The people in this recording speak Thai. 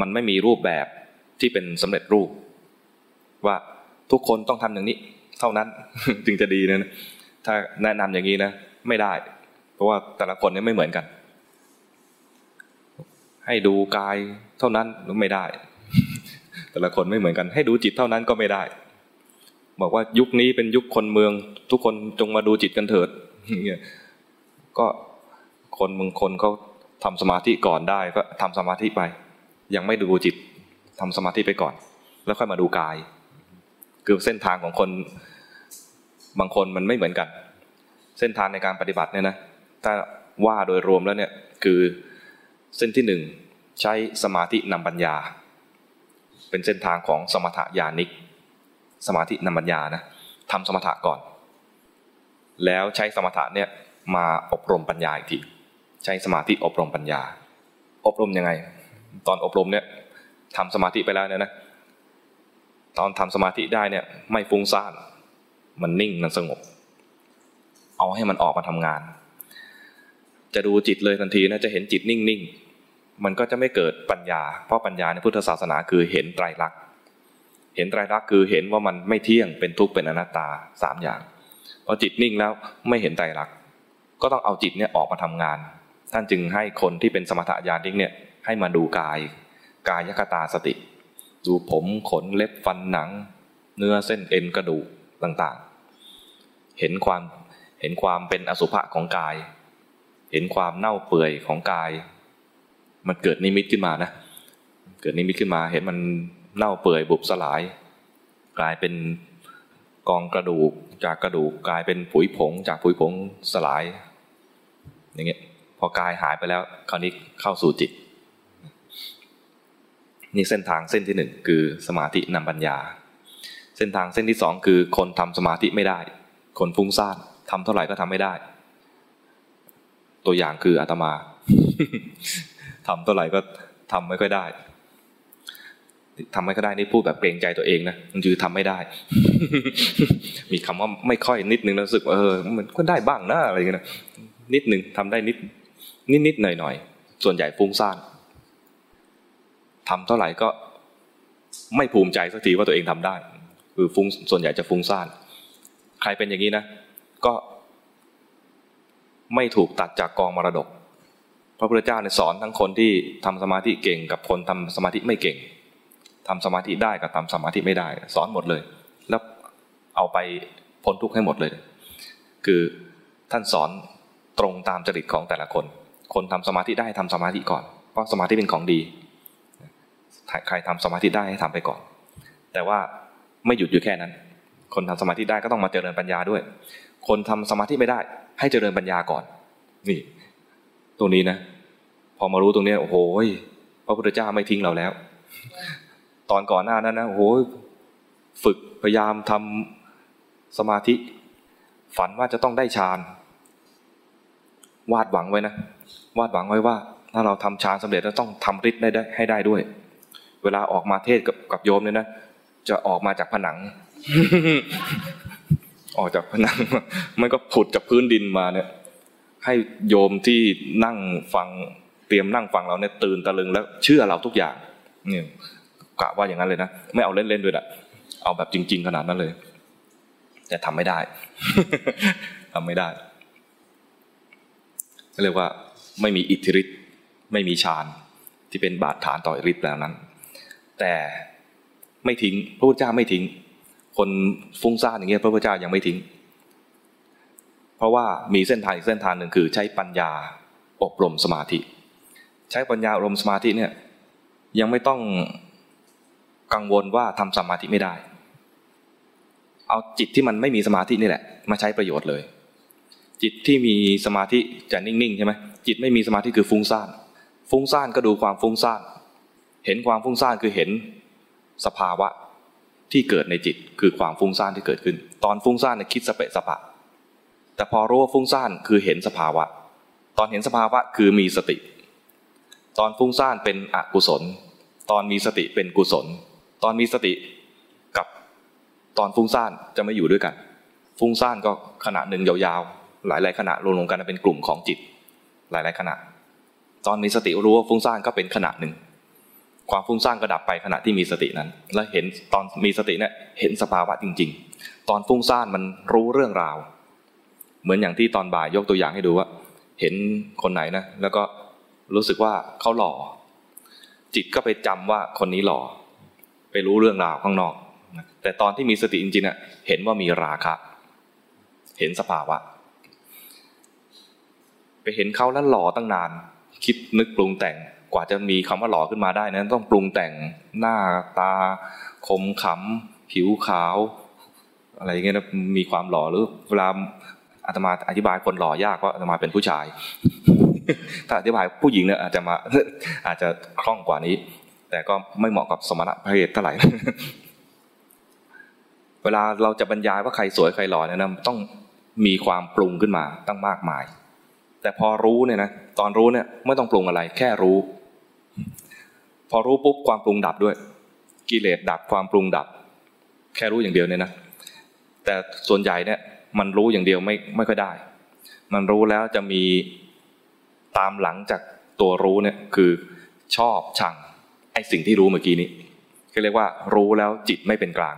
มันไม่มีรูปแบบที่เป็นสำเร็จรูป ว่าทุกคนต้องทำอย่างนี้ เท่านั้นจึงจะดีนะถ้าแนะนำอย่างนี้นะไม่ได้ เพราะว่าแต่ละคนนี่ไม่เหมือนกัน ให้ดูกายเท่านั้นไม่ได้ แต่ละคนไม่เหมือนกัน ให้ดูจิตเท่านั้นก็ไม่ได้ บอกว่ายุคนี้เป็นยุคคนเมือง ทุกคนจงมาดูจิตกันเถิดนี่ก็คนบางคนเขาทำสมาธิก่อนได้ก็ทำสมาธิไป ยังไม่ดูจิตทำสมาธิไปก่อน แล้วค่อยมาดูกาย คือเส้นทางของคนบางคนมันไม่เหมือนกัน เส้นทางในการปฏิบัติเนี่ยนะถ้าว่าโดยรวมแล้วเนี่ยคือเส้นที่หนึ่งใช้สมาธินำปัญญา เป็นเส้นทางของสมถะญาณิก สมาธินำปัญญานะทำสมถะก่อน แล้วใช้สมถะเนี่ยมาอบรมปัญญาอีกทีใช้สมาธิอบรมปัญญา อบรมยังไง ตอนอบรมเนี่ยทำสมาธิไปแล้วเนี่ยนะตอนทำสมาธิได้เนี่ย ไม่ฟุ้งซ่านมันนิ่งมันสงบ เอาให้มันออกมาทำงาน จะดูจิตเลยทันทีนะจะเห็นจิตนิ่งๆมันก็จะไม่เกิดปัญญา เพราะปัญญาในพุทธศาสนาคือเห็นไตรลักษณ์เห็นไตรลักษณ์คือเห็นว่ามันไม่เที่ยงเป็นทุกข์เป็นอนัตตาสามอย่างพอจิตนิ่งแล้วไม่เห็นไตรลักษณ์ก็ต้องเอาจิตเนี่ยออกมาทำงาน ท่านจึงให้คนที่เป็นสมถะญาณิกเนี่ย ให้มาดูกาย กายคตาสติ ดูผมขนเล็บฟันหนัง เนื้อเส้นเอ็นกระดูกต่างๆ เห็นความเห็นความเป็นอสุภะของกาย เห็นความเน่าเปื่อยของกาย มันเกิดนิมิตขึ้นมานะ เกิดนิมิตขึ้นมา เห็นมันเน่าเปื่อยบุบสลาย กลายเป็นกองกระดูกจากกระดูกกลายเป็นผุยผง จากผุยผงสลาย อย่างเงี้ยพอกายหายไปแล้ว คราวนี้เข้าสู่จิต นี่เส้นทางเส้นที่หนึ่งคือสมาธินำปัญญา เส้นทางเส้นที่สองคือคนทำสมาธิไม่ได้ คนฟุ้งซ่านทำเท่าไหร่ก็ทำไม่ได้ ตัวอย่างคืออาตมาทำเท่าไหร่ก็ทำไม่ค่อยได้ทำไม่ก็ได้นี่พูดแบบเกรงใจตัวเองนะมันคือทำไม่ได้ มีคำว่าไม่ค่อยนิดนึงรู้สึกเออมันก็ได้บ้างนะอะไรเงี้ยนะนิดหนึ่งทำได้นิดนิดนิดหน่อยหน่อยส่วนใหญ่ฟุ้งซ่าน ทำเท่าไหร่ก็ไม่ภูมิใจสักทีว่าตัวเองทำได้ คือฟุ้งส่วนใหญ่จะฟุ้งซ่าน ใครเป็นอย่างนี้นะ ก็ไม่ถูกตัดจากกองมรดก พระพุทธเจ้าเนี่ยสอนทั้งคนที่ทำสมาธิเก่งกับคนทำสมาธิไม่เก่งทำสมาธิได้กับทำสมาธิไม่ได้ สอนหมดเลย แล้วเอาไปพ้นทุกข์ให้หมดเลย คือท่านสอนตรงตามจริตของแต่ละคน คนทำสมาธิได้ทำสมาธิก่อน เพราะสมาธิเป็นของดี ใครทำสมาธิได้ให้ทำไปก่อน แต่ว่าไม่หยุดอยู่แค่นั้น คนทำสมาธิได้ก็ต้องมาเจริญปัญญาด้วย คนทำสมาธิไม่ได้ ให้เจริญปัญญาก่อน นี่ ตรงนี้นะ พอมารู้ตรงนี้โอ้โหพระพุทธเจ้าไม่ทิ้งเราแล้ว ตอนก่อนหน้านั้นนะโอ้โหฝึกพยายามทำสมาธิ ฝันว่าจะต้องได้ฌานวาดหวังไว้นะวาดหวังไว้ว่า ถ้าเราทำฌานสำเร็จแล้วต้องทำฤทธิ์ได้ให้ได้ด้วย เวลาออกมาเทศกับกับโยมเนี่ยนะ จะออกมาจากผนัง ออกจากผนัง มันก็ผุดจากพื้นดินมาเนี่ย ให้โยมที่นั่งฟังเตรียมนั่งฟังเราเนี่ยตื่นตะลึงแล้วเชื่อเราทุกอย่างเนี่ยกะว่าอย่างนั้นเลยนะไม่เอาเล่นๆด้วยแหละเอาแบบจริง ๆ ขนาดนั้นเลย แต่ทำไม่ได้ทำไม่ได้เรียกว่าไม่มีอิทธิฤทธิ์ไม่มีฌานที่เป็นบาดฐานต่อฤทธิ์แล้วนั้น แต่ไม่ทิ้ง พระพุทธเจ้าไม่ทิ้ง คนฟุ้งซ่านอย่างเงี้ยพระพุทธเจ้ายังไม่ทิ้ง เพราะว่ามีเส้นทางอีกเส้นทางหนึ่งคือใช้ปัญญาอบรมสมาธิ ใช้ปัญญาอบรมสมาธิเนี่ยยังไม่ต้องกังวลว่าทำสมาธิไม่ได้ เอาจิตที่มันไม่มีสมาธินี่แหละ มาใช้ประโยชน์เลย จิตที่มีสมาธิจะนิ่งๆใช่ไหมจิตไม่มีสมาธิคือฟุ้งซ่าน ฟุ้งซ่านก็ดูความฟุ้งซ่าน เห็นความฟุ้งซ่านคือเห็นสภาวะที่เกิดในจิตคือความฟุ้งซ่านที่เกิดขึ้น ตอนฟุ้งซ่านคิดสเปะสปะ แต่พอรู้ว่าฟุ้งซ่านคือเห็นสภาวะ ตอนเห็นสภาวะคือมีสติ ตอนฟุ้งซ่านเป็นอกุศล ตอนมีสติเป็นกุศล ตอนมีสติกับตอนฟุ้งซ่านจะไม่อยู่ด้วยกัน ฟุ้งซ่านก็ขณะหนึ่งยาวๆ หลายๆขณะรวมลงกันเป็นกลุ่มของจิต หลายๆขณะ ตอนมีสติรู้ว่าฟุ้งซ่านก็เป็นขณะหนึ่ง ความฟุ้งซ่านก็ดับไปขณะที่มีสตินั้น และเห็นตอนมีสติเนี่ยเห็นสภาวะจริง ๆ ตอนฟุ้งซ่านมันรู้เรื่องราว เหมือนอย่างที่ตอนบ่ายยกตัวอย่างให้ดูว่า เห็นคนไหนนะ แล้วก็รู้สึกว่าเขาหล่อ จิตก็ไปจำว่าคนนี้หล่อ ไปรู้เรื่องราวข้างนอก แต่ตอนที่มีสติจริงๆเน่ยเห็นว่ามีราคะ เห็นสภาวะ ไปเห็นเขาแล้วหล่อตั้งนาน คิดนึกปรุงแต่ง ว่าจะมีคำว่าหล่อขึ้นมาได้นั้นต้องปรุงแต่งหน้าตาคมขำผิวขาว อะไรเงี้ยนะมีความหล่อหรือเวลาอาตมาอธิบายคนหล่อยากเพราะอาตมาเป็นผู้ชาย ถ้าอธิบายผู้หญิงเนี่ยอาจจะมาอาจจะคล่องกว่านี้ แต่ก็ไม่เหมาะกับสมณะเพศเท่าไหร่เวลาเราจะบรรยายว่าใครสวยใครหล่อเนี่ยนะต้องมีความปรุงขึ้นมาตั้งมากมาย แต่พอรู้เนี่ยนะตอนรู้เนี่ยไม่ต้องปรุงอะไร แค่รู้ พอรู้ปุ๊บความปรุงดับด้วย กิเลสดับความปรุงดับ แค่รู้อย่างเดียวเนี่ยนะแต่ส่วนใหญ่เนี่ยมันรู้อย่างเดียวไม่ไม่ค่อยได้ มันรู้แล้วจะมีตามหลังจากตัวรู้เนี่ยคือชอบชังไอ้สิ่งที่รู้เมื่อกี้นี้ก็เรียกว่ารู้แล้วจิตไม่เป็นกลาง